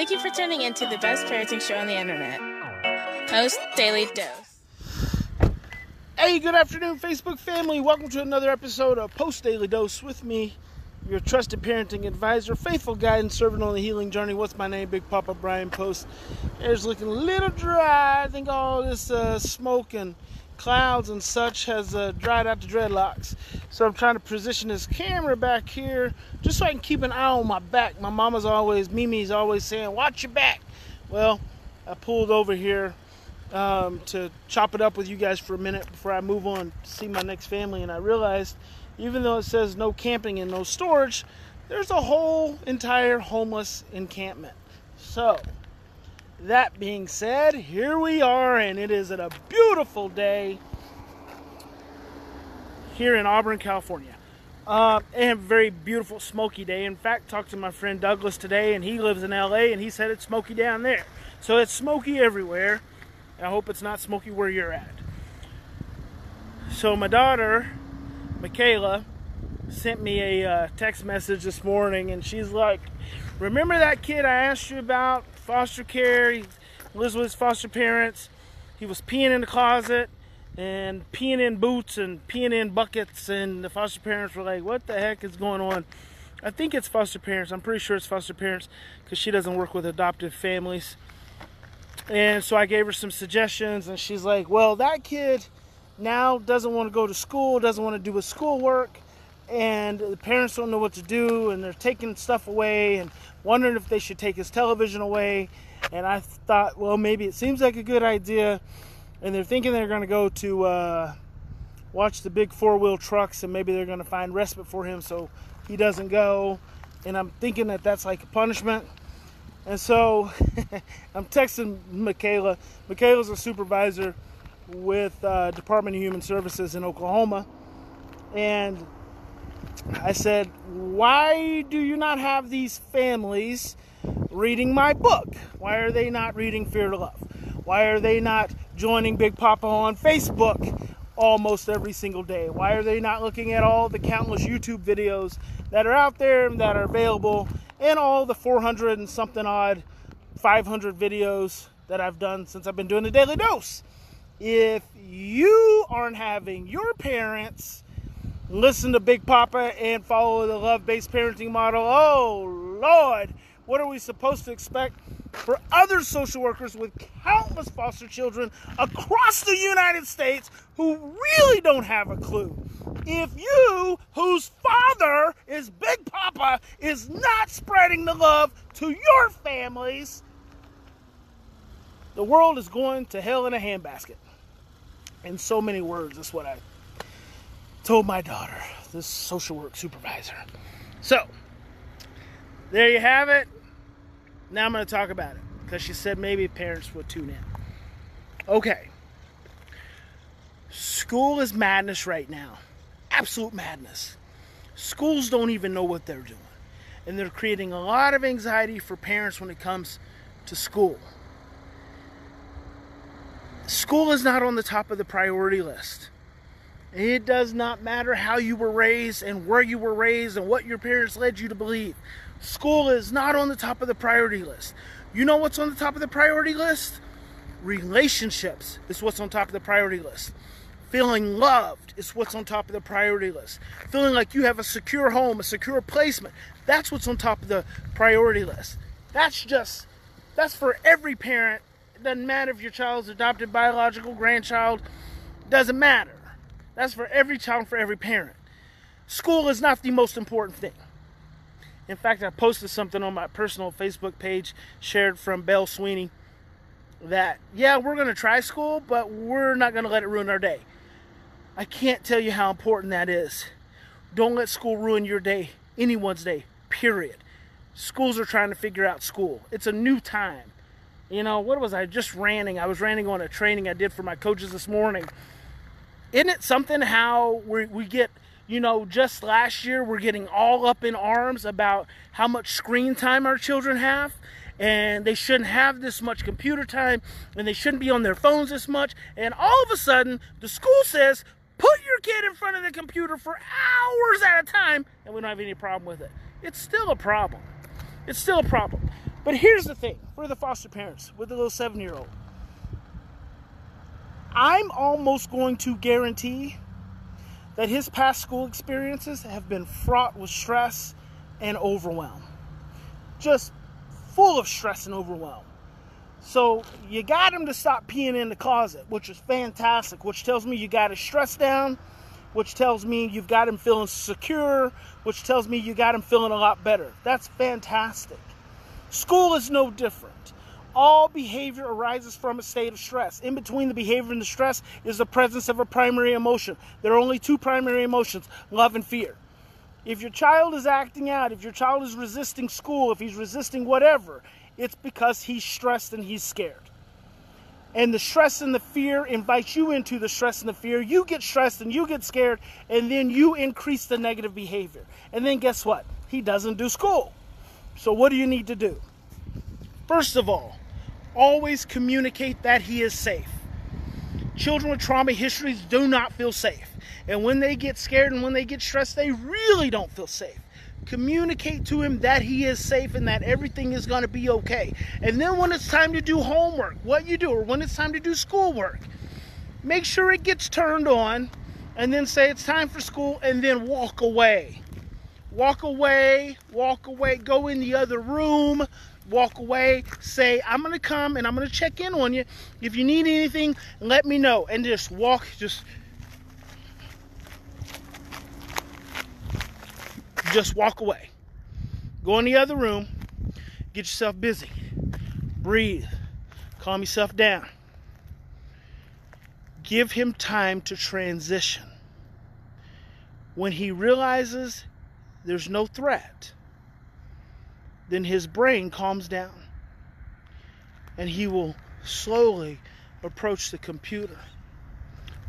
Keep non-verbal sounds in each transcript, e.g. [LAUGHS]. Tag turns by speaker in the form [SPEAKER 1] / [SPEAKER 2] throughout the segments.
[SPEAKER 1] Thank you for tuning in to the best parenting show on the internet. Post Daily Dose.
[SPEAKER 2] Hey, good afternoon, Facebook family. Welcome to another episode of Post Daily Dose with me, your trusted parenting advisor, faithful guide, and servant on the healing journey. What's my name? Big Papa Bryan Post. Air's looking a little dry. I think all this uh, smoke and clouds and such has uh, dried out the dreadlocks. So I'm trying to position this camera back here just so I can keep an eye on my back. My mama's always, Mimi's always saying, watch your back. Well, I pulled over here um, to chop it up with you guys for a minute before I move on to see my next family. And I realized, even though it says no camping and no storage, there's a whole entire homeless encampment. So, that being said, here we are, and it is a beautiful day here in Auburn, California. Uh, and a very beautiful smoky day. In fact, talked to my friend Douglas today, and he lives in LA, and he said it's smoky down there. So it's smoky everywhere. I hope it's not smoky where you're at. So my daughter, Michaela, sent me a uh, text message this morning, and she's like, "Remember that kid I asked you about foster care? He lives with his foster parents. He was peeing in the closet." and peeing in boots and peeing in buckets and the foster parents were like what the heck is going on i think it's foster parents i'm pretty sure it's foster parents because she doesn't work with adoptive families and so i gave her some suggestions and she's like well that kid now doesn't want to go to school doesn't want to do his schoolwork and the parents don't know what to do and they're taking stuff away and wondering if they should take his television away and i thought well maybe it seems like a good idea and they're thinking they're going to go to uh, watch the big four wheel trucks and maybe they're going to find respite for him so he doesn't go. And I'm thinking that that's like a punishment. And so [LAUGHS] I'm texting Michaela. Michaela's a supervisor with uh, Department of Human Services in Oklahoma. And I said, Why do you not have these families reading my book? Why are they not reading Fear to Love? Why are they not joining Big Papa on Facebook almost every single day? Why are they not looking at all the countless YouTube videos that are out there and that are available and all the 400 and something odd 500 videos that I've done since I've been doing the Daily Dose? If you aren't having your parents listen to Big Papa and follow the love based parenting model, oh Lord, what are we supposed to expect for other social workers with countless foster children across the United States who really don't have a clue? If you, whose father is Big Papa, is not spreading the love to your families, the world is going to hell in a handbasket. In so many words, that's what I told my daughter, this social work supervisor. So, there you have it. Now I'm going to talk about it because she said maybe parents would tune in. Okay. School is madness right now. Absolute madness. Schools don't even know what they're doing. And they're creating a lot of anxiety for parents when it comes to school. School is not on the top of the priority list. It does not matter how you were raised and where you were raised and what your parents led you to believe. School is not on the top of the priority list. You know what's on the top of the priority list? Relationships is what's on top of the priority list. Feeling loved is what's on top of the priority list. Feeling like you have a secure home, a secure placement, that's what's on top of the priority list. That's just, that's for every parent. It doesn't matter if your child's adopted, biological, grandchild, doesn't matter. That's for every child, for every parent. School is not the most important thing. In fact, I posted something on my personal Facebook page, shared from Belle Sweeney, that, yeah, we're going to try school, but we're not going to let it ruin our day. I can't tell you how important that is. Don't let school ruin your day, anyone's day, period. Schools are trying to figure out school. It's a new time. You know, what was I just ranting? I was ranting on a training I did for my coaches this morning. Isn't it something how we, we get you know, just last year we're getting all up in arms about how much screen time our children have and they shouldn't have this much computer time and they shouldn't be on their phones this much. And all of a sudden, the school says, put your kid in front of the computer for hours at a time, and we don't have any problem with it. It's still a problem. It's still a problem. But here's the thing for the foster parents with the little seven year old I'm almost going to guarantee that his past school experiences have been fraught with stress and overwhelm. Just full of stress and overwhelm. So you got him to stop peeing in the closet, which is fantastic, which tells me you got his stress down, which tells me you've got him feeling secure, which tells me you got him feeling a lot better. That's fantastic. School is no different. All behavior arises from a state of stress. In between the behavior and the stress is the presence of a primary emotion. There are only two primary emotions love and fear. If your child is acting out, if your child is resisting school, if he's resisting whatever, it's because he's stressed and he's scared. And the stress and the fear invites you into the stress and the fear. You get stressed and you get scared, and then you increase the negative behavior. And then guess what? He doesn't do school. So, what do you need to do? First of all, always communicate that he is safe. Children with trauma histories do not feel safe. And when they get scared and when they get stressed, they really don't feel safe. Communicate to him that he is safe and that everything is going to be okay. And then when it's time to do homework, what you do, or when it's time to do schoolwork, make sure it gets turned on and then say it's time for school and then walk away. Walk away, walk away, go in the other room, walk away, say, I'm going to come and I'm going to check in on you. If you need anything, let me know. And just walk, just just walk away. Go in the other room, get yourself busy, breathe, calm yourself down. Give him time to transition. When he realizes there's no threat, then his brain calms down and he will slowly approach the computer.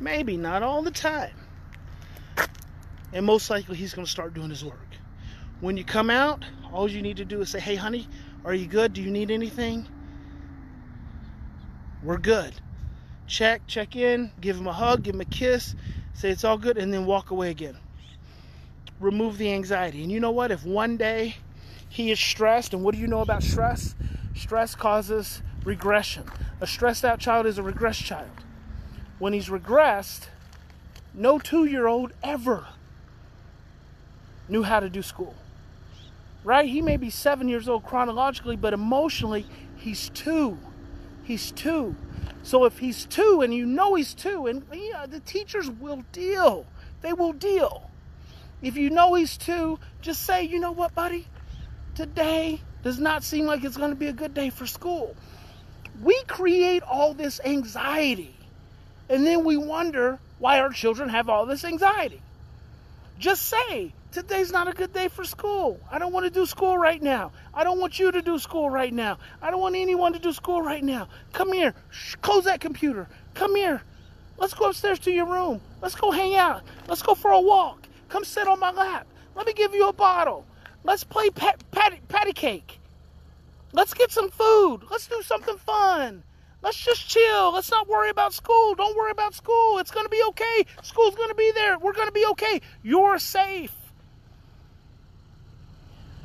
[SPEAKER 2] Maybe not all the time. And most likely he's going to start doing his work. When you come out, all you need to do is say, Hey, honey, are you good? Do you need anything? We're good. Check, check in, give him a hug, give him a kiss, say it's all good, and then walk away again. Remove the anxiety. And you know what? If one day he is stressed, and what do you know about stress? Stress causes regression. A stressed out child is a regressed child. When he's regressed, no two year old ever knew how to do school right? He may be seven years old chronologically, but emotionally, he's two. He's two. So if he's two and you know he's two, and yeah, the teachers will deal, they will deal. If you know he's two, just say, you know what, buddy? Today does not seem like it's going to be a good day for school. We create all this anxiety, and then we wonder why our children have all this anxiety. Just say, Today's not a good day for school. I don't want to do school right now. I don't want you to do school right now. I don't want anyone to do school right now. Come here. Shh, close that computer. Come here. Let's go upstairs to your room. Let's go hang out. Let's go for a walk. Come sit on my lap. Let me give you a bottle. Let's play pat, patty, patty cake. Let's get some food. Let's do something fun. Let's just chill. Let's not worry about school. Don't worry about school. It's going to be okay. School's going to be there. We're going to be okay. You're safe.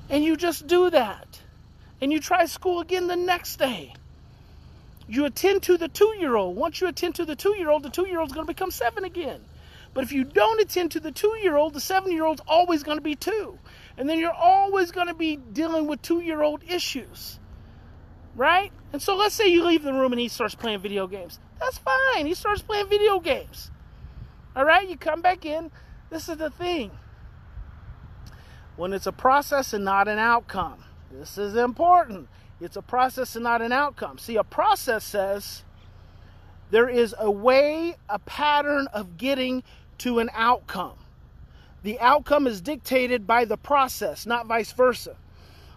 [SPEAKER 2] And you just do that. And you try school again the next day. You attend to the two year old. Once you attend to the two year old, the two year old is going to become seven again. But if you don't attend to the two year old, the seven year old's always going to be two. And then you're always going to be dealing with two year old issues. Right? And so let's say you leave the room and he starts playing video games. That's fine. He starts playing video games. All right? You come back in. This is the thing when it's a process and not an outcome. This is important. It's a process and not an outcome. See, a process says there is a way, a pattern of getting to an outcome. The outcome is dictated by the process, not vice versa.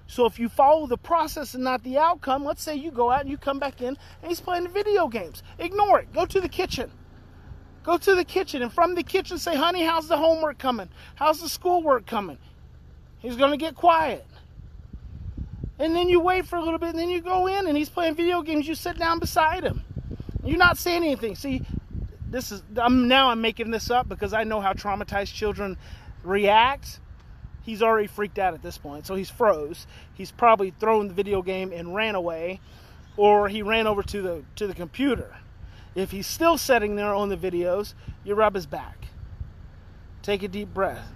[SPEAKER 2] So if you follow the process and not the outcome, let's say you go out and you come back in and he's playing video games. Ignore it. Go to the kitchen. Go to the kitchen and from the kitchen say, honey, how's the homework coming? How's the schoolwork coming? He's going to get quiet. And then you wait for a little bit, and then you go in, and he's playing video games. You sit down beside him. You're not saying anything. See, this is I'm now I'm making this up because I know how traumatized children react. he's already freaked out at this point. So he's froze. He's probably thrown the video game and ran away, or he ran over to the to the computer. If he's still sitting there on the videos, you rub his back. Take a deep breath.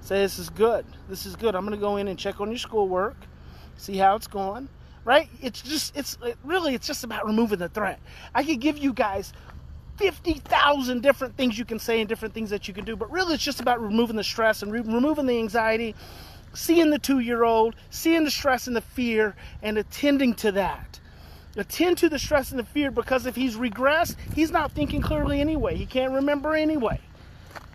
[SPEAKER 2] Say, This is good. This is good. I'm going to go in and check on your schoolwork, see how it's going. Right? It's just, it's it really, it's just about removing the threat. I could give you guys 50,000 different things you can say and different things that you can do, but really it's just about removing the stress and re- removing the anxiety, seeing the two year old, seeing the stress and the fear, and attending to that. Attend to the stress and the fear because if he's regressed, he's not thinking clearly anyway. He can't remember anyway.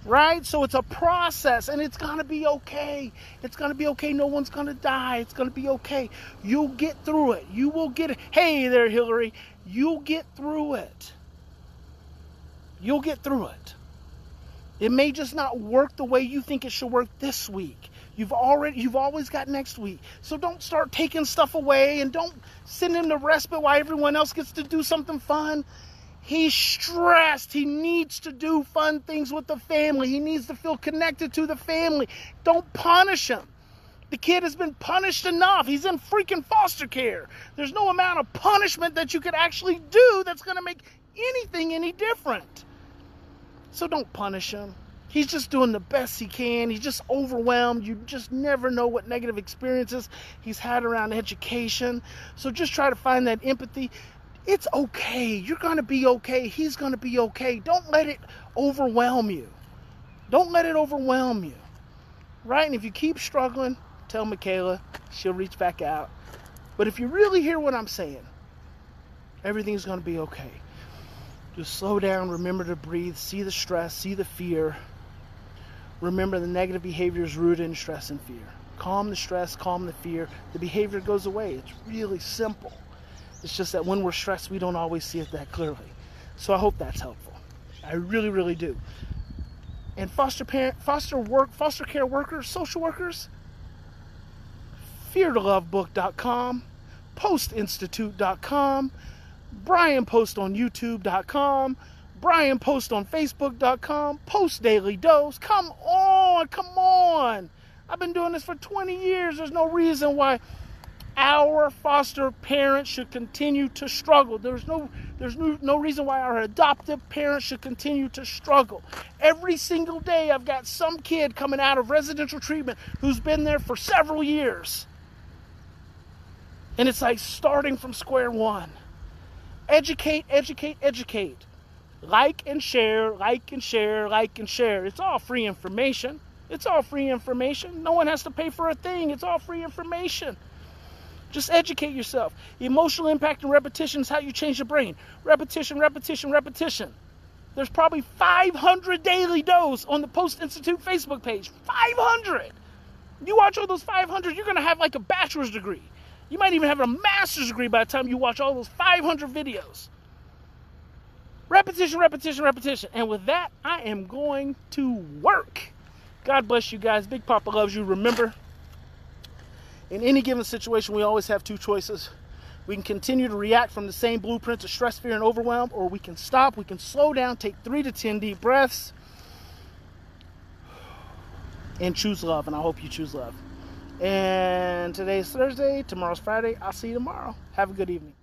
[SPEAKER 2] Right? So it's a process and it's going to be okay. It's going to be okay. No one's going to die. It's going to be okay. You'll get through it. You will get it. Hey there, Hillary. You'll get through it. You'll get through it. It may just not work the way you think it should work this week. You've already you've always got next week. So don't start taking stuff away and don't send him to respite while everyone else gets to do something fun. He's stressed. He needs to do fun things with the family. He needs to feel connected to the family. Don't punish him. The kid has been punished enough. He's in freaking foster care. There's no amount of punishment that you could actually do that's going to make anything any different. So don't punish him. He's just doing the best he can. He's just overwhelmed. You just never know what negative experiences he's had around education. So just try to find that empathy. It's okay. You're going to be okay. He's going to be okay. Don't let it overwhelm you. Don't let it overwhelm you. Right? And if you keep struggling, tell Michaela. She'll reach back out. But if you really hear what I'm saying, everything's going to be okay. Just slow down, remember to breathe, see the stress, see the fear. Remember the negative behavior is rooted in stress and fear. Calm the stress, calm the fear. The behavior goes away. It's really simple. It's just that when we're stressed, we don't always see it that clearly. So I hope that's helpful. I really, really do. And foster parent, foster work, foster care workers, social workers, feartolovebook.com, postinstitute.com, Bryan Post on YouTube.com, Bryan Post on Facebook.com, Post Daily Dose. Come on, come on. I've been doing this for 20 years. There's no reason why our foster parents should continue to struggle. There's no there's no, no reason why our adoptive parents should continue to struggle. Every single day I've got some kid coming out of residential treatment who's been there for several years. And it's like starting from square one. Educate, educate, educate. Like and share, like and share, like and share. It's all free information. It's all free information. No one has to pay for a thing. It's all free information. Just educate yourself. Emotional impact and repetition is how you change your brain. Repetition, repetition, repetition. There's probably 500 daily dose on the Post Institute Facebook page. 500. You watch all those 500, you're going to have like a bachelor's degree. You might even have a master's degree by the time you watch all those 500 videos. Repetition, repetition, repetition. And with that, I am going to work. God bless you guys. Big Papa loves you. Remember, in any given situation, we always have two choices. We can continue to react from the same blueprints of stress, fear, and overwhelm, or we can stop, we can slow down, take three to 10 deep breaths, and choose love. And I hope you choose love. And today's Thursday, tomorrow's Friday. I'll see you tomorrow. Have a good evening.